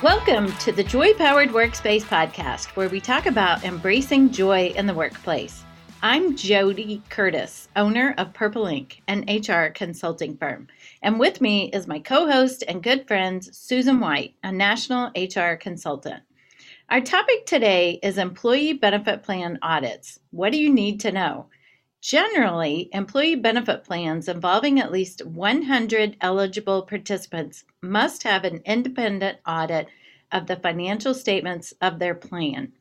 Welcome to the Joy Powered Workspace podcast, where we talk about embracing joy in the workplace. I'm JoDee Curtis, owner of Purple Ink, an HR consulting firm. And with me is my co host and good friend, Susan White, a national HR consultant. Our topic today is employee benefit plan audits. What do you need to know? Generally, employee benefit plans involving at least 100 eligible participants must have an independent audit of the financial statements of their plan.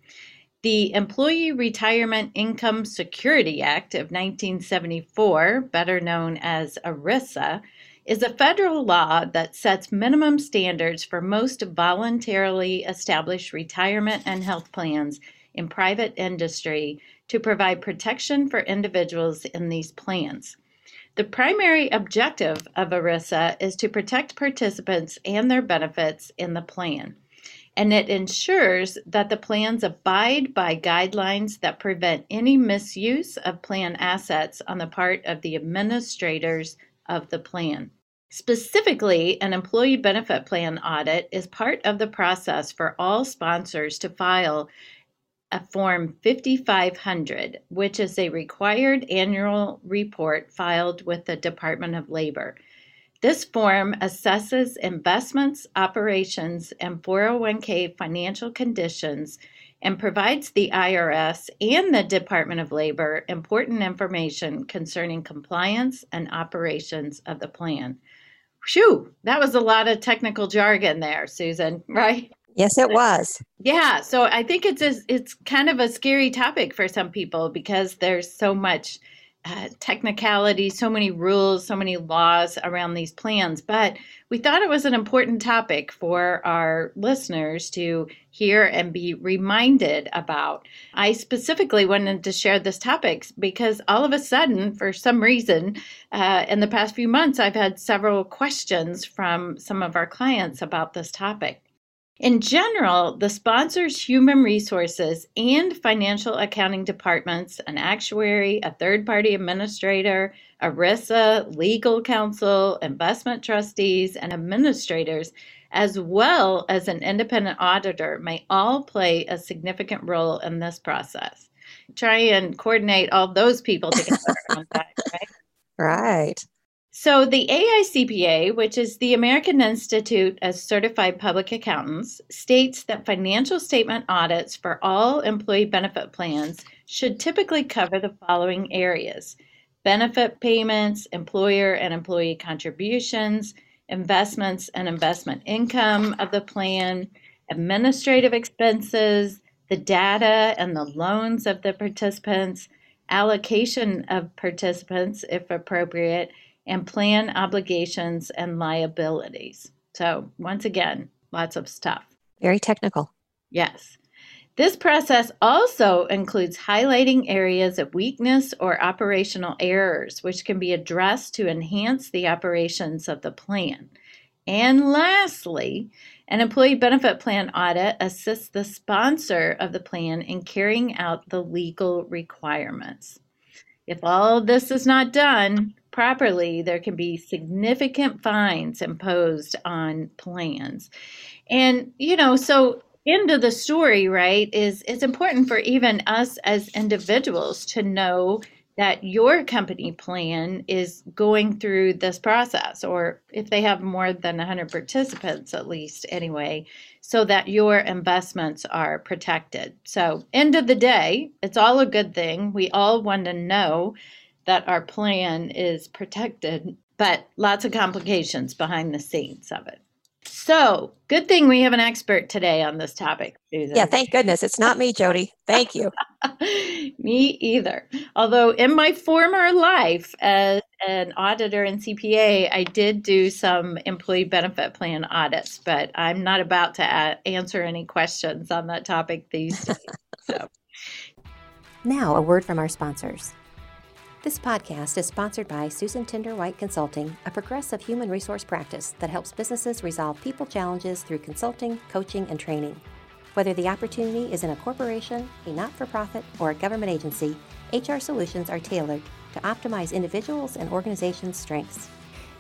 The Employee Retirement Income Security Act of 1974, better known as ERISA, is a federal law that sets minimum standards for most voluntarily established retirement and health plans in private industry to provide protection for individuals in these plans. The primary objective of ERISA is to protect participants and their benefits in the plan, and it ensures that the plans abide by guidelines that prevent any misuse of plan assets on the part of the administrators of the plan. Specifically, an employee benefit plan audit is part of the process for all sponsors to file a Form 5500, which is a required annual report filed with the Department of Labor. This form assesses investments, operations, and 401k financial conditions and provides the IRS and the Department of Labor important information concerning compliance and operations of the plan. Phew, that was a lot of technical jargon there, Susan, right? Yes, it was. Yeah, so I think it's a, it's kind of a scary topic for some people because there's so much uh, technicality, so many rules, so many laws around these plans. But we thought it was an important topic for our listeners to hear and be reminded about. I specifically wanted to share this topic because all of a sudden, for some reason, uh, in the past few months, I've had several questions from some of our clients about this topic. In general, the sponsor's human resources and financial accounting departments, an actuary, a third party administrator, ERISA, legal counsel, investment trustees, and administrators, as well as an independent auditor, may all play a significant role in this process. Try and coordinate all those people together that, right? Right. So, the AICPA, which is the American Institute of Certified Public Accountants, states that financial statement audits for all employee benefit plans should typically cover the following areas benefit payments, employer and employee contributions, investments and investment income of the plan, administrative expenses, the data and the loans of the participants, allocation of participants if appropriate and plan obligations and liabilities. So, once again, lots of stuff. Very technical. Yes. This process also includes highlighting areas of weakness or operational errors, which can be addressed to enhance the operations of the plan. And lastly, an employee benefit plan audit assists the sponsor of the plan in carrying out the legal requirements. If all this is not done, properly, there can be significant fines imposed on plans. And, you know, so end of the story, right, is it's important for even us as individuals to know that your company plan is going through this process, or if they have more than 100 participants, at least anyway, so that your investments are protected. So, end of the day, it's all a good thing. We all want to know that our plan is protected, but lots of complications behind the scenes of it. So, good thing we have an expert today on this topic, Susan. Yeah, thank goodness. It's not me, JoDee. Thank you. me either. Although, in my former life as an auditor and CPA, I did do some employee benefit plan audits, but I'm not about to a- answer any questions on that topic these days. So. Now, a word from our sponsors. This podcast is sponsored by Susan Tinder White Consulting, a progressive human resource practice that helps businesses resolve people challenges through consulting, coaching, and training. Whether the opportunity is in a corporation, a not for profit, or a government agency, HR solutions are tailored to optimize individuals and organizations' strengths.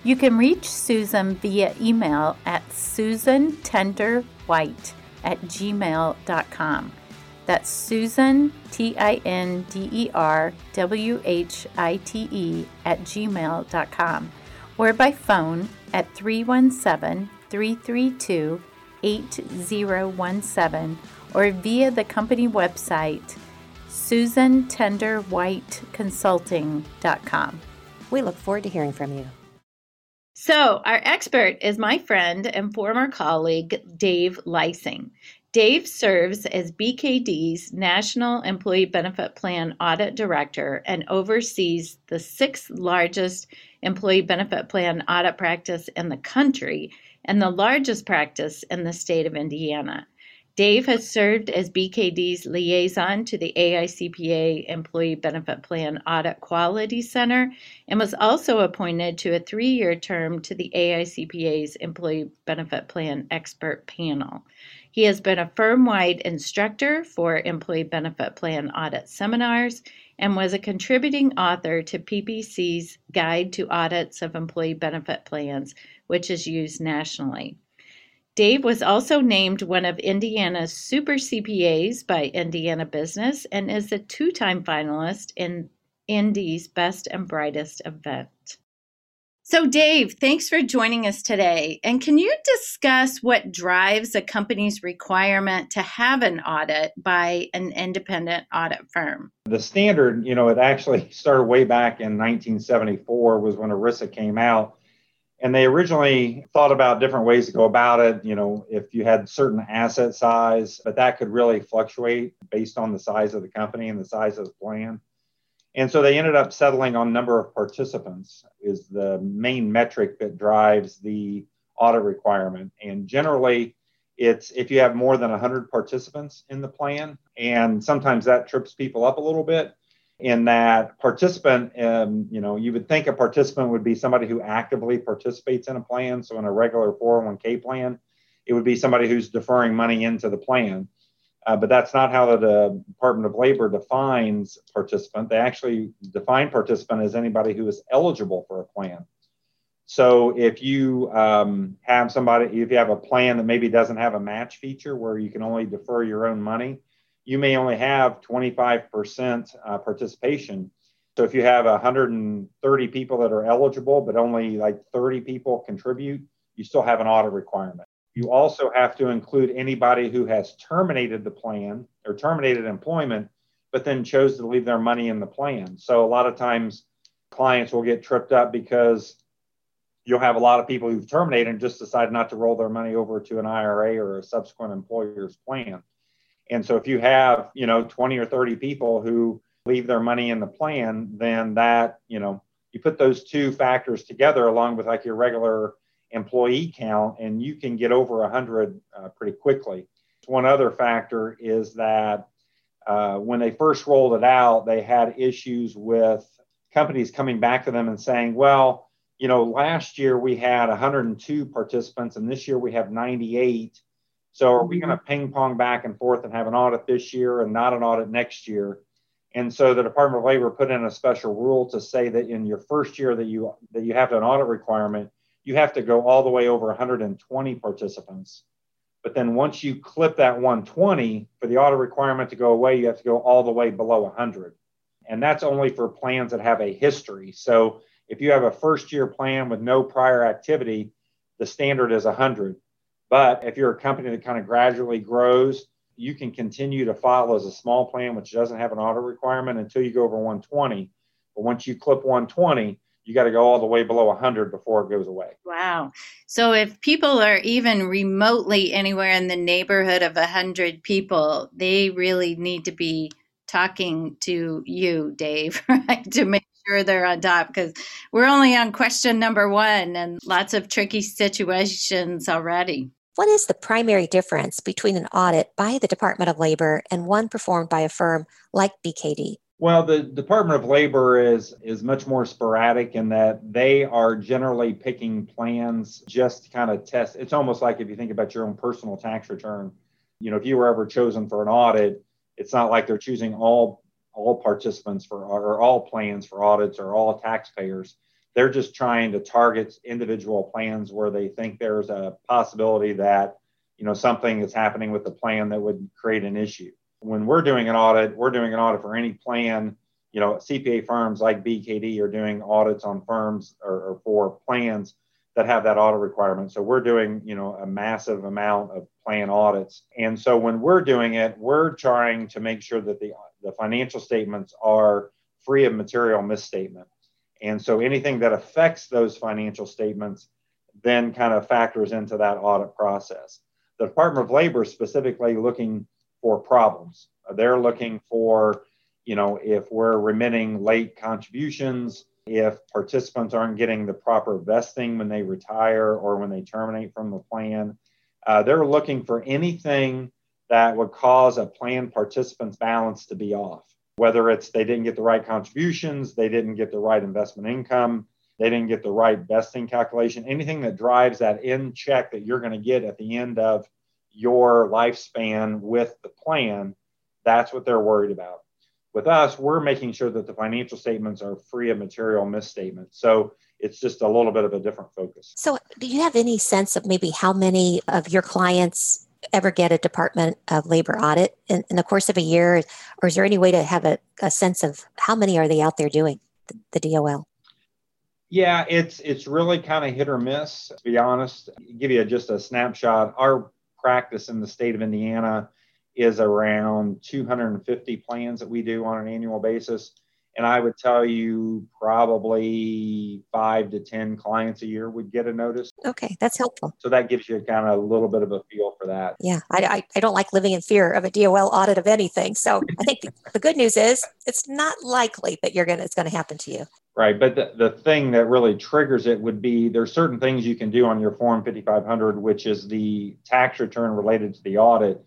You can reach Susan via email at susantinderwhite at gmail.com. That's Susan, T I N D E R W H I T E, at gmail.com, or by phone at 317 332 8017, or via the company website susantinderwhiteconsulting.com. We look forward to hearing from you. So, our expert is my friend and former colleague, Dave Leising. Dave serves as BKD's National Employee Benefit Plan Audit Director and oversees the sixth largest employee benefit plan audit practice in the country and the largest practice in the state of Indiana. Dave has served as BKD's liaison to the AICPA Employee Benefit Plan Audit Quality Center and was also appointed to a three year term to the AICPA's Employee Benefit Plan Expert Panel. He has been a firm wide instructor for Employee Benefit Plan audit seminars and was a contributing author to PPC's Guide to Audits of Employee Benefit Plans, which is used nationally. Dave was also named one of Indiana's super CPAs by Indiana Business and is a two time finalist in Indy's Best and Brightest event. So, Dave, thanks for joining us today. And can you discuss what drives a company's requirement to have an audit by an independent audit firm? The standard, you know, it actually started way back in 1974 was when ERISA came out and they originally thought about different ways to go about it you know if you had certain asset size but that could really fluctuate based on the size of the company and the size of the plan and so they ended up settling on number of participants is the main metric that drives the audit requirement and generally it's if you have more than 100 participants in the plan and sometimes that trips people up a little bit in that participant, um, you know, you would think a participant would be somebody who actively participates in a plan. So in a regular 401k plan, it would be somebody who's deferring money into the plan. Uh, but that's not how the Department of Labor defines participant. They actually define participant as anybody who is eligible for a plan. So if you um, have somebody, if you have a plan that maybe doesn't have a match feature where you can only defer your own money, you may only have 25% uh, participation. So if you have 130 people that are eligible, but only like 30 people contribute, you still have an audit requirement. You also have to include anybody who has terminated the plan or terminated employment, but then chose to leave their money in the plan. So a lot of times clients will get tripped up because you'll have a lot of people who've terminated and just decide not to roll their money over to an IRA or a subsequent employer's plan. And so if you have, you know, 20 or 30 people who leave their money in the plan, then that, you know, you put those two factors together along with like your regular employee count and you can get over 100 uh, pretty quickly. One other factor is that uh, when they first rolled it out, they had issues with companies coming back to them and saying, well, you know, last year we had 102 participants and this year we have 98 so are we going to ping pong back and forth and have an audit this year and not an audit next year? And so the Department of Labor put in a special rule to say that in your first year that you that you have an audit requirement, you have to go all the way over 120 participants. But then once you clip that 120 for the audit requirement to go away, you have to go all the way below 100. And that's only for plans that have a history. So if you have a first year plan with no prior activity, the standard is 100. But if you're a company that kind of gradually grows, you can continue to file as a small plan, which doesn't have an audit requirement until you go over 120. But once you clip 120, you got to go all the way below 100 before it goes away. Wow. So if people are even remotely anywhere in the neighborhood of 100 people, they really need to be talking to you, Dave, right? To make sure they're on top because we're only on question number one and lots of tricky situations already. What is the primary difference between an audit by the Department of Labor and one performed by a firm like BKD? Well, the Department of Labor is is much more sporadic in that they are generally picking plans just to kind of test. It's almost like if you think about your own personal tax return. You know, if you were ever chosen for an audit, it's not like they're choosing all all participants for or all plans for audits or all taxpayers. They're just trying to target individual plans where they think there's a possibility that you know something is happening with the plan that would create an issue. When we're doing an audit, we're doing an audit for any plan. You know, CPA firms like BKD are doing audits on firms or, or for plans that have that audit requirement. So we're doing, you know, a massive amount of plan audits. And so when we're doing it, we're trying to make sure that the, the financial statements are free of material misstatement. And so anything that affects those financial statements then kind of factors into that audit process. The Department of Labor specifically looking for problems. They're looking for, you know, if we're remitting late contributions, if participants aren't getting the proper vesting when they retire or when they terminate from the plan. Uh, they're looking for anything that would cause a plan participant's balance to be off, whether it's they didn't get the right contributions, they didn't get the right investment income, they didn't get the right vesting calculation, anything that drives that in check that you're going to get at the end of your lifespan with the plan, that's what they're worried about. With us, we're making sure that the financial statements are free of material misstatements. So it's just a little bit of a different focus. So, do you have any sense of maybe how many of your clients ever get a Department of Labor audit in, in the course of a year? Or is there any way to have a, a sense of how many are they out there doing the, the DOL? Yeah, it's it's really kind of hit or miss. To be honest, give you just a snapshot. Our practice in the state of Indiana is around 250 plans that we do on an annual basis. And I would tell you probably five to 10 clients a year would get a notice. Okay, that's helpful. So that gives you kind of a little bit of a feel for that. Yeah, I, I, I don't like living in fear of a DOL audit of anything. So I think the, the good news is it's not likely that you're gonna it's gonna happen to you. Right, but the, the thing that really triggers it would be there's certain things you can do on your Form 5500, which is the tax return related to the audit.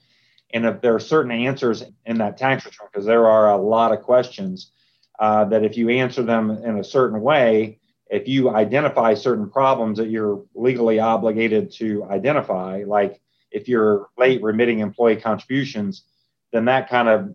And if there are certain answers in that tax return, because there are a lot of questions, uh, that if you answer them in a certain way, if you identify certain problems that you're legally obligated to identify, like if you're late remitting employee contributions, then that kind of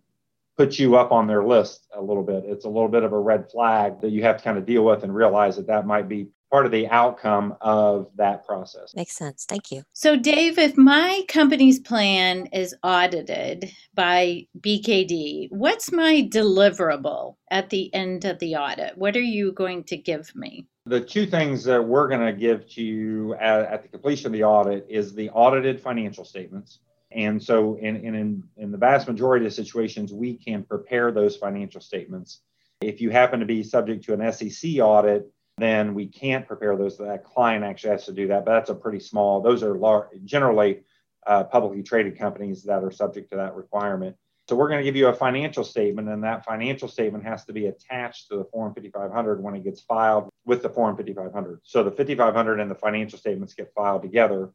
puts you up on their list a little bit. It's a little bit of a red flag that you have to kind of deal with and realize that that might be part of the outcome of that process. Makes sense. Thank you. So, Dave, if my company's plan is audited by BKD, what's my deliverable at the end of the audit? What are you going to give me? The two things that we're going to give to you at, at, the completion of the audit is the audited financial statements. And so, in, in, in the vast majority of situations, we can prepare those financial statements. If you happen to be subject to an SEC audit, then we can't prepare those. That client actually has to do that, but that's a pretty small. Those are generally uh, publicly traded companies that are subject to that requirement. So we're going to give you a financial statement, and that financial statement has to be attached to the Form 5500 when it gets filed with the Form 5500. So the 5500 and the financial statements get filed together.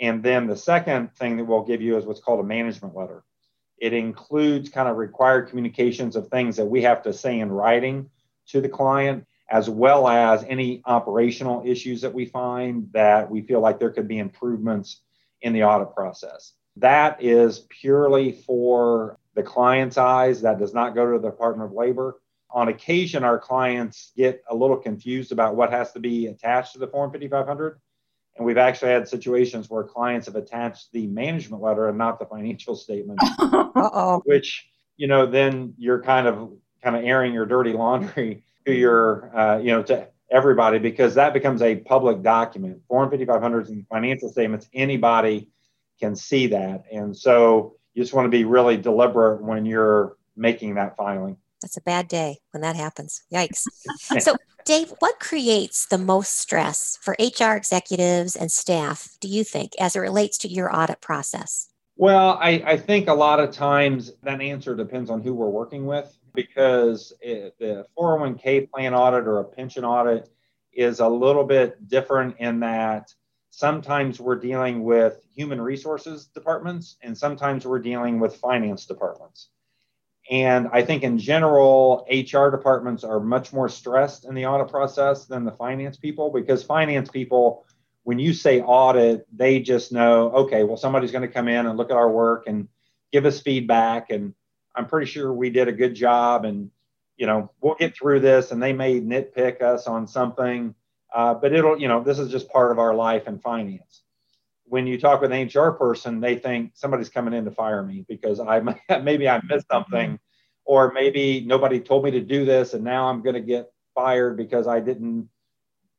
And then the second thing that we'll give you is what's called a management letter. It includes kind of required communications of things that we have to say in writing to the client as well as any operational issues that we find that we feel like there could be improvements in the audit process. That is purely for the client's eyes. That does not go to the Department of Labor. On occasion, our clients get a little confused about what has to be attached to the Form 5500. And we've actually had situations where clients have attached the management letter and not the financial statement, which, you know, then you're kind of kind of airing your dirty laundry to your, uh, you know, to everybody because that becomes a public document. Form 5500s and financial statements, anybody can see that. And so you just want to be really deliberate when you're making that filing. That's a bad day when that happens. Yikes. so, Dave, what creates the most stress for HR executives and staff, do you think, as it relates to your audit process? Well, I, I think a lot of times that answer depends on who we're working with because it, the 401k plan audit or a pension audit is a little bit different in that sometimes we're dealing with human resources departments and sometimes we're dealing with finance departments. And I think in general, HR departments are much more stressed in the audit process than the finance people because finance people, when you say audit, they just know, okay, well, somebody's going to come in and look at our work and give us feedback and I'm pretty sure we did a good job and you know, we'll get through this and they may nitpick us on something, uh, but it'll, you know, this is just part of our life in finance. When you talk with an HR person, they think somebody's coming in to fire me because I maybe I missed mm-hmm. something, or maybe nobody told me to do this and now I'm going to get fired because I didn't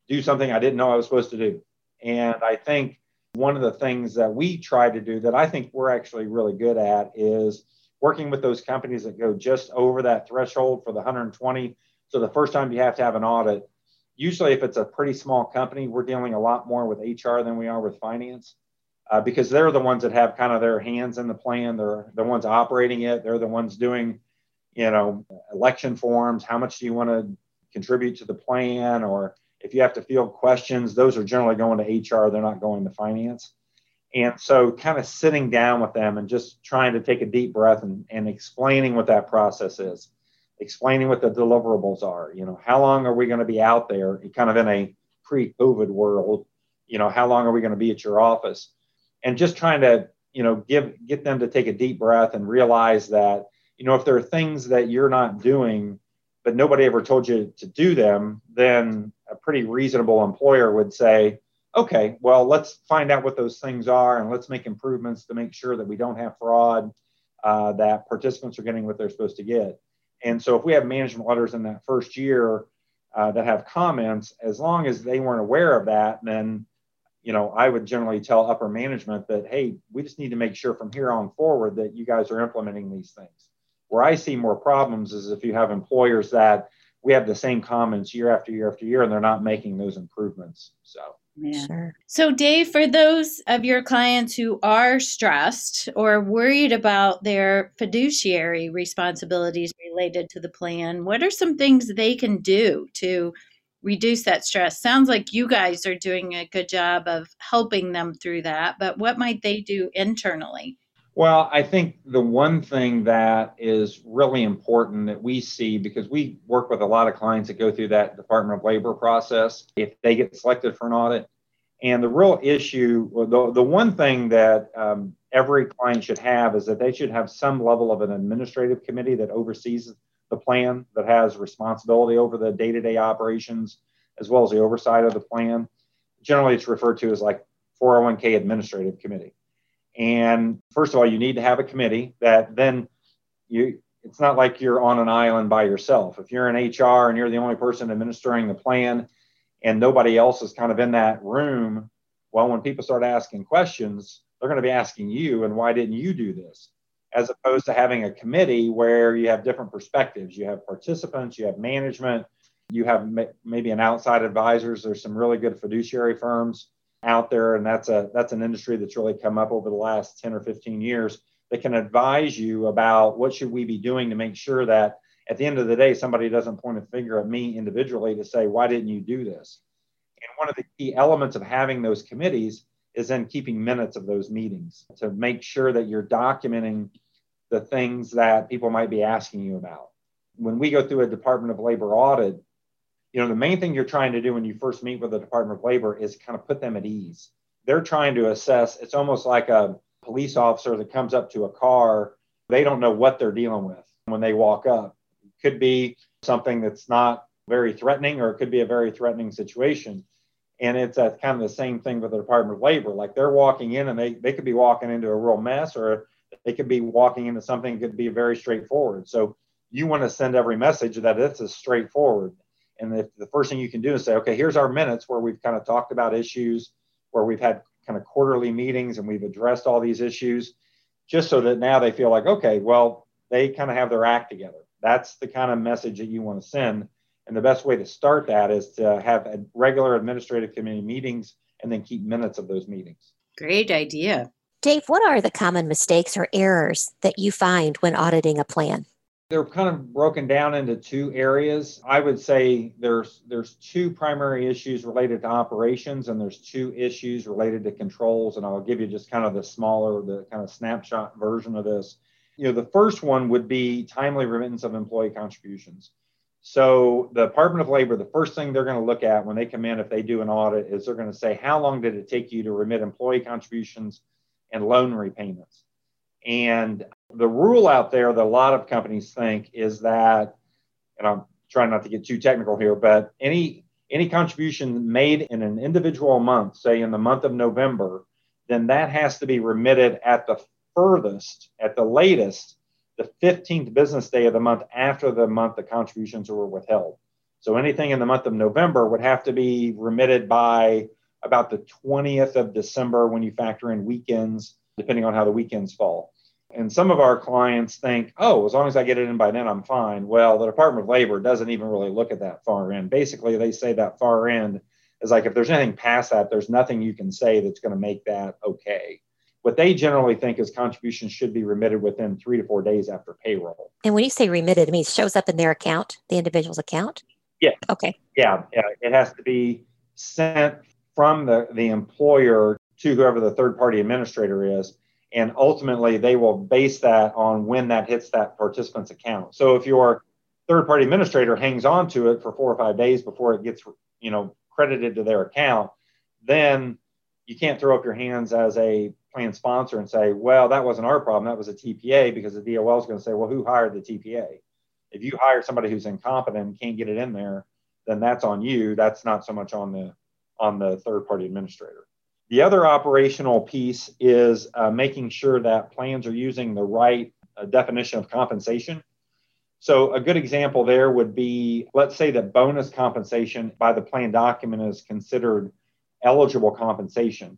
do something I didn't know I was supposed to do. And I think one of the things that we try to do that I think we're actually really good at is working with those companies that go just over that threshold for the 120. So the first time you have to have an audit, usually if it's a pretty small company, we're dealing a lot more with HR than we are with finance. Uh, because they're the ones that have kind of their hands in the plan. They're the ones operating it. They're the ones doing, you know, election forms. How much do you want to contribute to the plan? Or if you have to field questions, those are generally going to HR. They're not going to finance. And so, kind of sitting down with them and just trying to take a deep breath and, and explaining what that process is, explaining what the deliverables are. You know, how long are we going to be out there, kind of in a pre COVID world? You know, how long are we going to be at your office? And just trying to, you know, give get them to take a deep breath and realize that, you know, if there are things that you're not doing, but nobody ever told you to do them, then a pretty reasonable employer would say, okay, well, let's find out what those things are and let's make improvements to make sure that we don't have fraud, uh, that participants are getting what they're supposed to get. And so if we have management letters in that first year uh, that have comments, as long as they weren't aware of that, then you know, I would generally tell upper management that, hey, we just need to make sure from here on forward that you guys are implementing these things. Where I see more problems is if you have employers that we have the same comments year after year after year and they're not making those improvements. So yeah. Sure. So, Dave, for those of your clients who are stressed or worried about their fiduciary responsibilities related to the plan, what are some things they can do to reduce that stress? Sounds like you guys are doing a good job of helping them through that, but what might they do internally? Well, I think the one thing that is really important that we see because we work with a lot of clients that go through that Department of Labor process if they get selected for an audit. And the real issue, the, the one thing that um, every client should have is that they should have some level of an administrative committee that oversees the plan, that has responsibility over the day to day operations as well as the oversight of the plan. Generally, it's referred to as like 401k administrative committee. And first of all, you need to have a committee that then you, it's not like you're on an island by yourself. If you're in HR and you're the only person administering the plan and nobody else is kind of in that room, well, when people start asking questions, they're going to be asking you, and why didn't you do this? As opposed to having a committee where you have different perspectives. You have participants, you have management, you have maybe an outside advisors. There's some really good fiduciary firms out there, and that's a that's an industry that's really come up over the last 10 or 15 years that can advise you about what should we be doing to make sure that at the end of the day somebody doesn't point a finger at me individually to say why didn't you do this and one of the key elements of having those committees is then keeping minutes of those meetings to make sure that you're documenting the things that people might be asking you about when we go through a department of labor audit you know, the main thing you're trying to do when you first meet with the Department of Labor is kind of put them at ease. They're trying to assess, it's almost like a police officer that comes up to a car. They don't know what they're dealing with when they walk up. It could be something that's not very threatening, or it could be a very threatening situation. And it's kind of the same thing with the Department of Labor. Like they're walking in and they, they could be walking into a real mess, or they could be walking into something could be very straightforward. So you want to send every message that it's as straightforward and if the first thing you can do is say, okay, here's our minutes where we've kind of talked about issues, where we've had kind of quarterly meetings and we've addressed all these issues, just so that now they feel like, okay, well, they kind of have their act together. That's the kind of message that you want to send. And the best way to start that is to have regular administrative committee meetings and then keep minutes of those meetings. Great idea. Dave, what are the common mistakes or errors that you find when auditing a plan? They're kind of broken down into two areas. I would say there's there's two primary issues related to operations and there's two issues related to controls and I'll give you just kind of the smaller the kind of snapshot version of this. You know, the first one would be timely remittance of employee contributions. So the Department of Labor, the first thing they're going to look at when they come in if they do an audit is they're going to say how long did it take you to remit employee contributions and loan repayments. And the rule out there that a lot of companies think is that and I'm trying not to get too technical here, but any any contribution made in an individual month, say in the month of November, then that has to be remitted at the furthest, at the latest, the 15th business day of the month after the month the contributions were withheld. So anything in the month of November would have to be remitted by about the 20th of December when you factor in weekends, depending on how the weekends fall. And some of our clients think, oh, as long as I get it in by then, I'm fine. Well, the Department of Labor doesn't even really look at that far end. Basically, they say that far end is like if there's anything past that, there's nothing you can say that's going to make that okay. What they generally think is contributions should be remitted within three to four days after payroll. And when you say remitted, it means shows up in their account, the individual's account? Yeah. Okay. Yeah. Yeah. It has to be sent from the, the employer to whoever the third party administrator is. And ultimately, they will base that on when that hits that participant's account. So if your third party administrator hangs on to it for four or five days before it gets, you know, credited to their account, then you can't throw up your hands as a plan sponsor and say, well, that wasn't our problem. That was a TPA because the DOL is going to say, well, who hired the TPA? If you hire somebody who's incompetent and can't get it in there, then that's on you. That's not so much on the on the third party administrator. The other operational piece is uh, making sure that plans are using the right uh, definition of compensation. So, a good example there would be let's say that bonus compensation by the plan document is considered eligible compensation.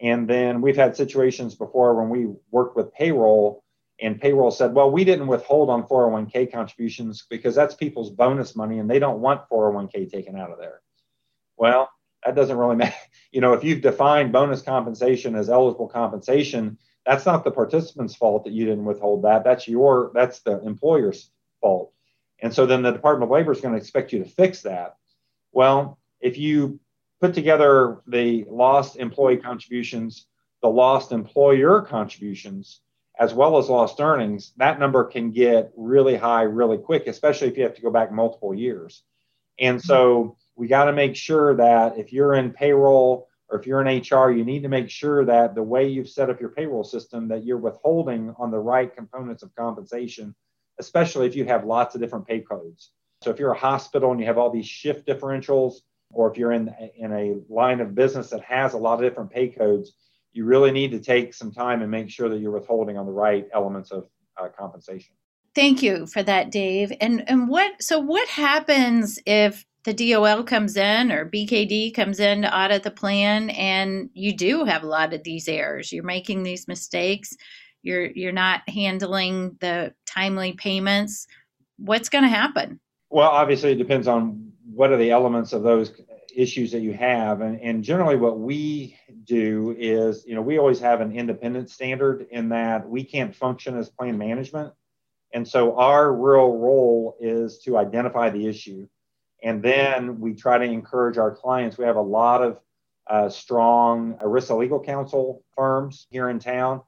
And then we've had situations before when we worked with payroll, and payroll said, well, we didn't withhold on 401k contributions because that's people's bonus money and they don't want 401k taken out of there. Well, that doesn't really matter. You know, if you've defined bonus compensation as eligible compensation, that's not the participant's fault that you didn't withhold that. That's your, that's the employer's fault. And so then the Department of Labor is going to expect you to fix that. Well, if you put together the lost employee contributions, the lost employer contributions, as well as lost earnings, that number can get really high really quick, especially if you have to go back multiple years. And so we got to make sure that if you're in payroll or if you're in HR, you need to make sure that the way you've set up your payroll system that you're withholding on the right components of compensation, especially if you have lots of different pay codes. So if you're a hospital and you have all these shift differentials, or if you're in in a line of business that has a lot of different pay codes, you really need to take some time and make sure that you're withholding on the right elements of uh, compensation. Thank you for that, Dave. And and what so what happens if the DOL comes in or BKD comes in to audit the plan and you do have a lot of these errors. You're making these mistakes. You're you're not handling the timely payments. What's going to happen? Well, obviously it depends on what are the elements of those issues that you have and, and generally what we do is you know we always have an independent standard in that we can't function as plan management and so our real role is to identify the issue and then we try to encourage our clients. We have a lot of uh, strong ERISA legal counsel firms here in town,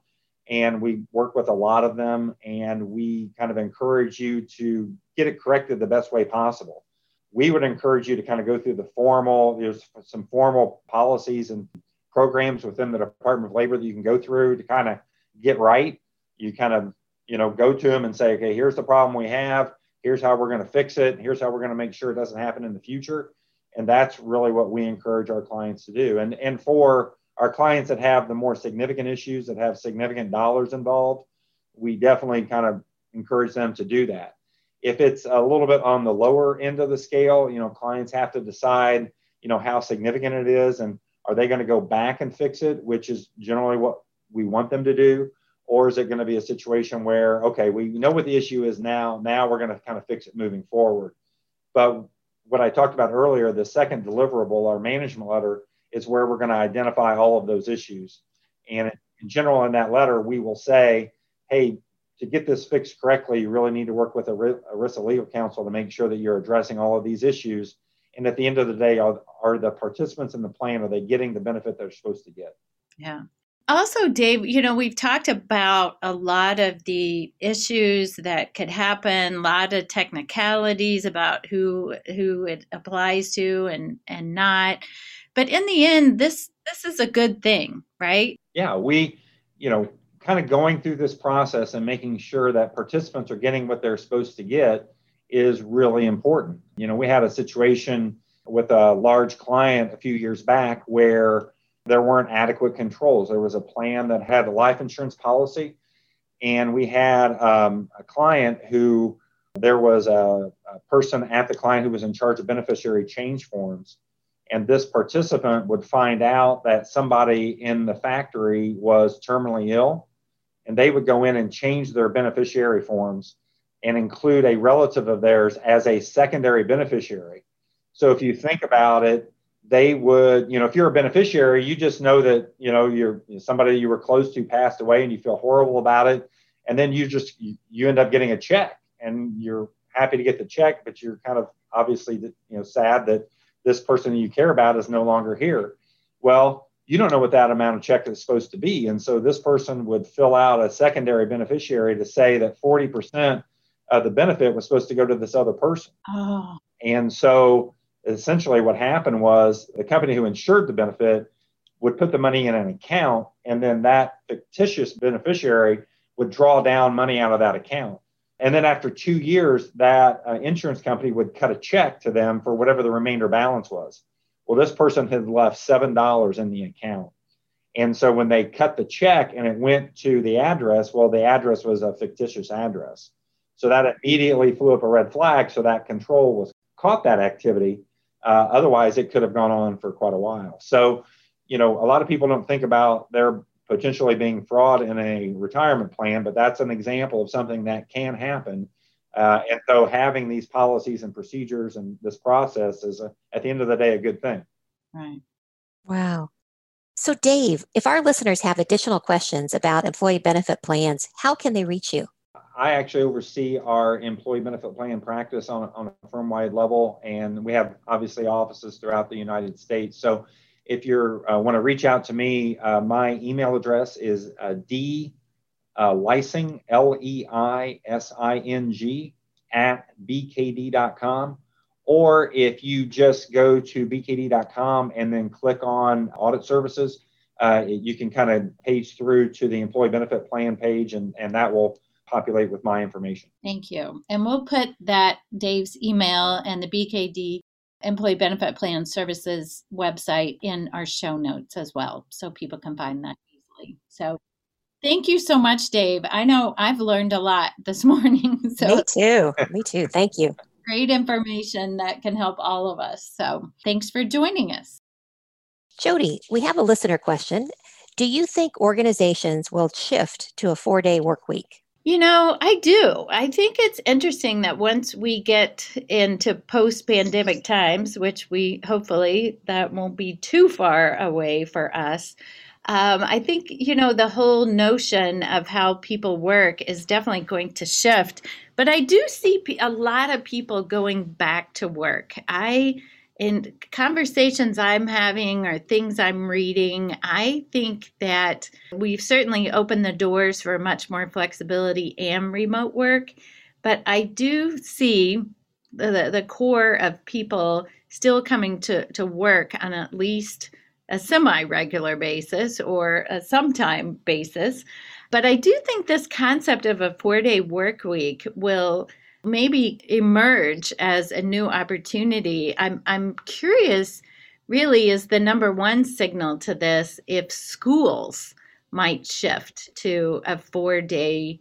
and we work with a lot of them. And we kind of encourage you to get it corrected the best way possible. We would encourage you to kind of go through the formal, there's some formal policies and programs within the Department of Labor that you can go through to kind of get right. You kind of, you know, go to them and say, okay, here's the problem we have here's how we're going to fix it here's how we're going to make sure it doesn't happen in the future. And that's really what we encourage our clients to do. And and for our clients that have the more significant issues that have significant dollars involved we definitely kind of encourage them to do that. If it's a little bit on the lower end of the scale you know clients have to decide you know how significant it is and are they going to go back and fix it which is generally what we want them to do or is it going to be a situation where okay we know what the issue is now now we're going to kind of fix it moving forward. But what i talked about earlier the second deliverable our management letter is where we're going to identify all of those issues. And in general in that letter we will say hey to get this fixed correctly you really need to work with a ERISA legal counsel to make sure that you're addressing all of these issues. And at the end of the day are, are the participants in the plan are they getting the benefit they're supposed to get? Yeah also, Dave, you know, we've talked about a lot of the issues that could happen, a lot of technicalities about who who it applies to and and not. But in the end, this this is a good thing, right? Yeah, we, you know, kind of going through this process and making sure that participants are getting what they're supposed to get is really important. You know, we had a situation with a large client a few years back where there weren't adequate controls. There was a plan that had a life insurance policy, and we had um, a client who there was a, a person at the client who was in charge of beneficiary change forms. And this participant would find out that somebody in the factory was terminally ill, and they would go in and change their beneficiary forms and include a relative of theirs as a secondary beneficiary. So if you think about it, they would, you know, if you're a beneficiary, you just know that, you know, you're somebody you were close to passed away and you feel horrible about it. And then you just, you end up getting a check and you're happy to get the check, but you're kind of obviously, you know, sad that this person you care about is no longer here. Well, you don't know what that amount of check is supposed to be. And so this person would fill out a secondary beneficiary to say that 40% of the benefit was supposed to go to this other person. Oh. And so essentially what happened was the company who insured the benefit would put the money in an account and then that fictitious beneficiary would draw down money out of that account. And then after two years that uh, insurance company would cut a check to them for whatever the remainder balance was. Well this person had left seven dollars in the account. And so when they cut the check and it went to the address well the address was a fictitious address. So that immediately flew up a red flag so that control was caught that activity uh, otherwise, it could have gone on for quite a while. So, you know, a lot of people don't think about there potentially being fraud in a retirement plan, but that's an example of something that can happen. Uh, and so, having these policies and procedures and this process is, a, at the end of the day, a good thing. Right. Wow. So, Dave, if our listeners have additional questions about employee benefit plans, how can they reach you? I actually oversee our employee benefit plan practice on, on a firm wide level, and we have obviously offices throughout the United States. So if you uh, want to reach out to me, uh, my email address is uh, d uh, Leising, L E I S I N G, at bkd.com. Or if you just go to bkd.com and then click on audit services, uh, you can kind of page through to the employee benefit plan page, and, and that will populate with my information. Thank you. And we'll put that Dave's email and the BKD Employee Benefit Plan Services website in our show notes as well, so people can find that easily. So thank you so much, Dave. I know I've learned a lot this morning. So Me too. Me too. Thank you. Great information that can help all of us. So thanks for joining us. JoDee, we have a listener question. Do you think organizations will shift to a four day work week? You know, I do. I think it's interesting that once we get into post pandemic times, which we hopefully that won't be too far away for us. Um, I think, you know, the whole notion of how people work is definitely going to shift. But I do see a lot of people going back to work. I in conversations I'm having or things I'm reading, I think that we've certainly opened the doors for much more flexibility and remote work. But I do see the, the core of people still coming to, to work on at least a semi regular basis or a sometime basis. But I do think this concept of a four day work week will maybe emerge as a new opportunity. I'm I'm curious really is the number one signal to this if schools might shift to a 4-day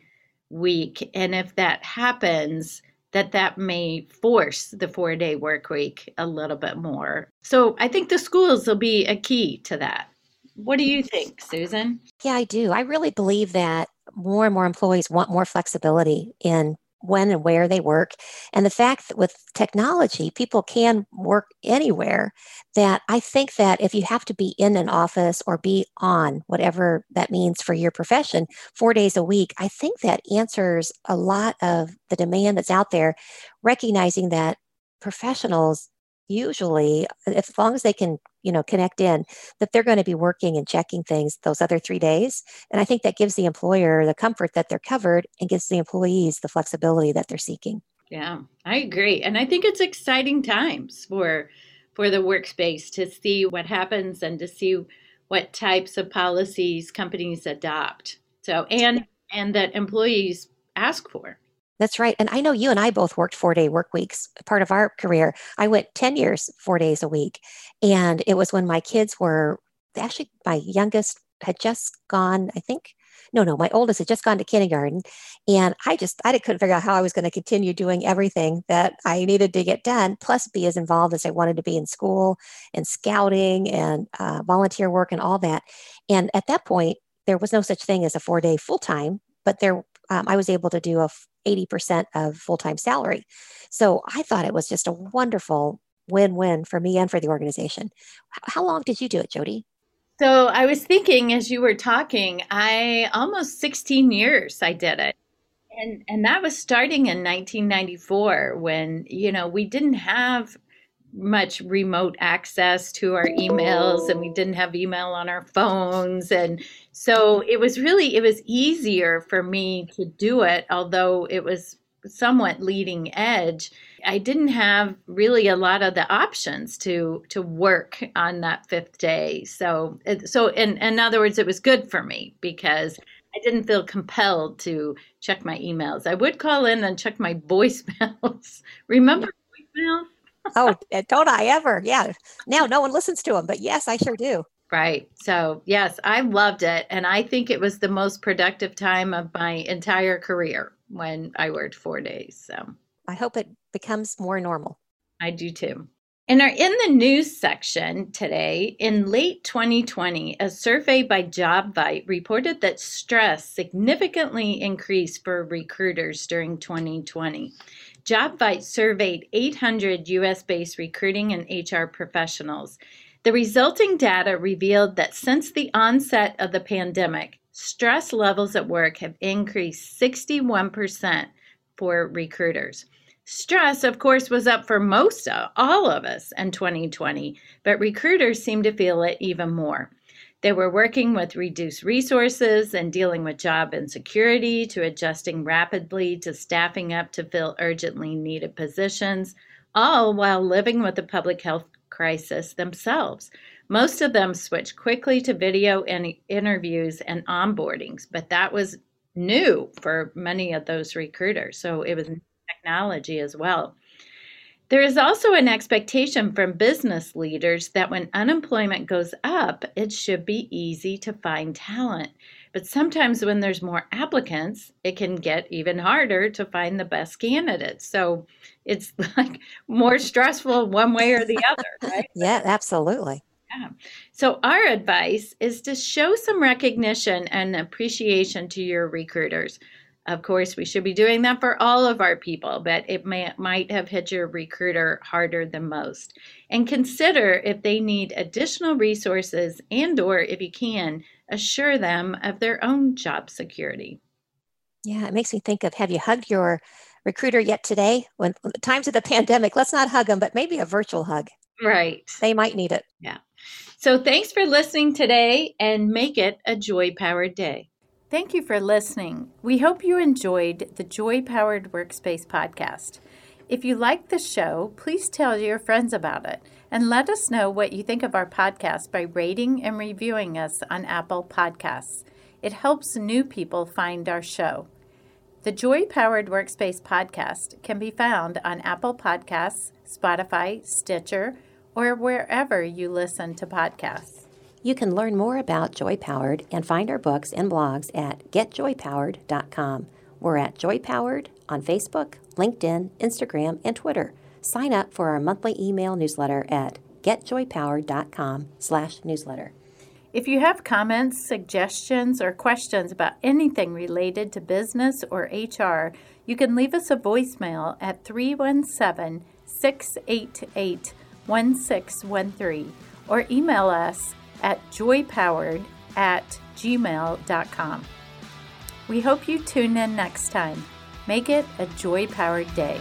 week and if that happens that that may force the 4-day work week a little bit more. So I think the schools will be a key to that. What do you think, Susan? Yeah, I do. I really believe that more and more employees want more flexibility in when and where they work. And the fact that with technology, people can work anywhere, that I think that if you have to be in an office or be on, whatever that means for your profession, four days a week, I think that answers a lot of the demand that's out there, recognizing that professionals usually as long as they can you know connect in that they're going to be working and checking things those other three days. And i think that gives the employer the comfort that they're covered and gives the employees the flexibility that they're seeking. Yeah i agree. And i think it's exciting times for for the workspace to see what happens and to see what types of policies companies adopt. So and and that employees ask for That's right. And I know you and I both worked four day work weeks, part of our career. I went 10 years, four days a week. And it was when my kids were actually, my youngest had just gone, I think, no, no, my oldest had just gone to kindergarten. And I just, I couldn't figure out how I was going to continue doing everything that I needed to get done, plus be as involved as I wanted to be in school and scouting and uh, volunteer work and all that. And at that point, there was no such thing as a four day full time, but there, um, I was able to do a 80% of full time salary. So I thought it was just a wonderful win win for me and for the organization. How long did you do it, JoDee? So I was thinking as you were talking, I almost 16 years I did it. And and that was starting in 1994 when, you know, we didn't have much remote access to our emails and we didn't have email on our phones. And so it was really it was easier for me to do it although it was somewhat leading edge. I didn't have really a lot of the options to to work on that fifth day. So so in, in other words it was good for me because i didn't feel compelled to check my emails. I would call in and check my voicemails. Remember voicemails oh, eh, don't I ever? Yeah. Now no one listens to them, but yes, I sure do. Right. So, yes, I loved it. And I think it was the most productive time of my entire career when I worked four days. So, I hope it becomes more normal. I do too. And are in the news section today, in late 2020, a survey by JobVite reported that stress significantly increased for recruiters during 2020. JobVite surveyed 800 US based recruiting and HR professionals. The resulting data revealed that since the onset of the pandemic, stress levels at work have increased 61% for recruiters. Stress, of course, was up for most of all of us in 2020, but recruiters seem to feel it even more. They were working with reduced resources and dealing with job insecurity to adjusting rapidly to staffing up to fill urgently needed positions, all while living with the public health crisis themselves. Most of them switched quickly to video and interviews and onboardings, but that was new for many of those recruiters. So it was technology as well. There is also an expectation from business leaders that when unemployment goes up, it should be easy to find talent. But sometimes when there's more applicants, it can get even harder to find the best candidates. So it's like more stressful one way or the other, right? yeah, absolutely. Yeah. So, our advice is to show some recognition and appreciation to your recruiters. Of course, we should be doing that for all of our people, but it may, might have hit your recruiter harder than most. And consider if they need additional resources and or if you can, assure them of their own job security. Yeah, it makes me think of have you hugged your recruiter yet today? When times of the pandemic, let's not hug them, but maybe a virtual hug. Right. They might need it. Yeah. So thanks for listening today and make it a joy powered day. Thank you for listening. We hope you enjoyed the Joy Powered Workspace podcast. If you like the show, please tell your friends about it and let us know what you think of our podcast by rating and reviewing us on Apple Podcasts. It helps new people find our show. The Joy Powered Workspace podcast can be found on Apple Podcasts, Spotify, Stitcher, or wherever you listen to podcasts. You can learn more about Joy Powered and find our books and blogs at getjoypowered.com. We're at Joy Powered on Facebook, LinkedIn, Instagram, and Twitter. Sign up for our monthly email newsletter at getjoypowered.com/newsletter. If you have comments, suggestions, or questions about anything related to business or HR, you can leave us a voicemail at 317 688 1613 or email us at joypowered at gmail.com. We hope you tune in next time. Make it a joy powered day.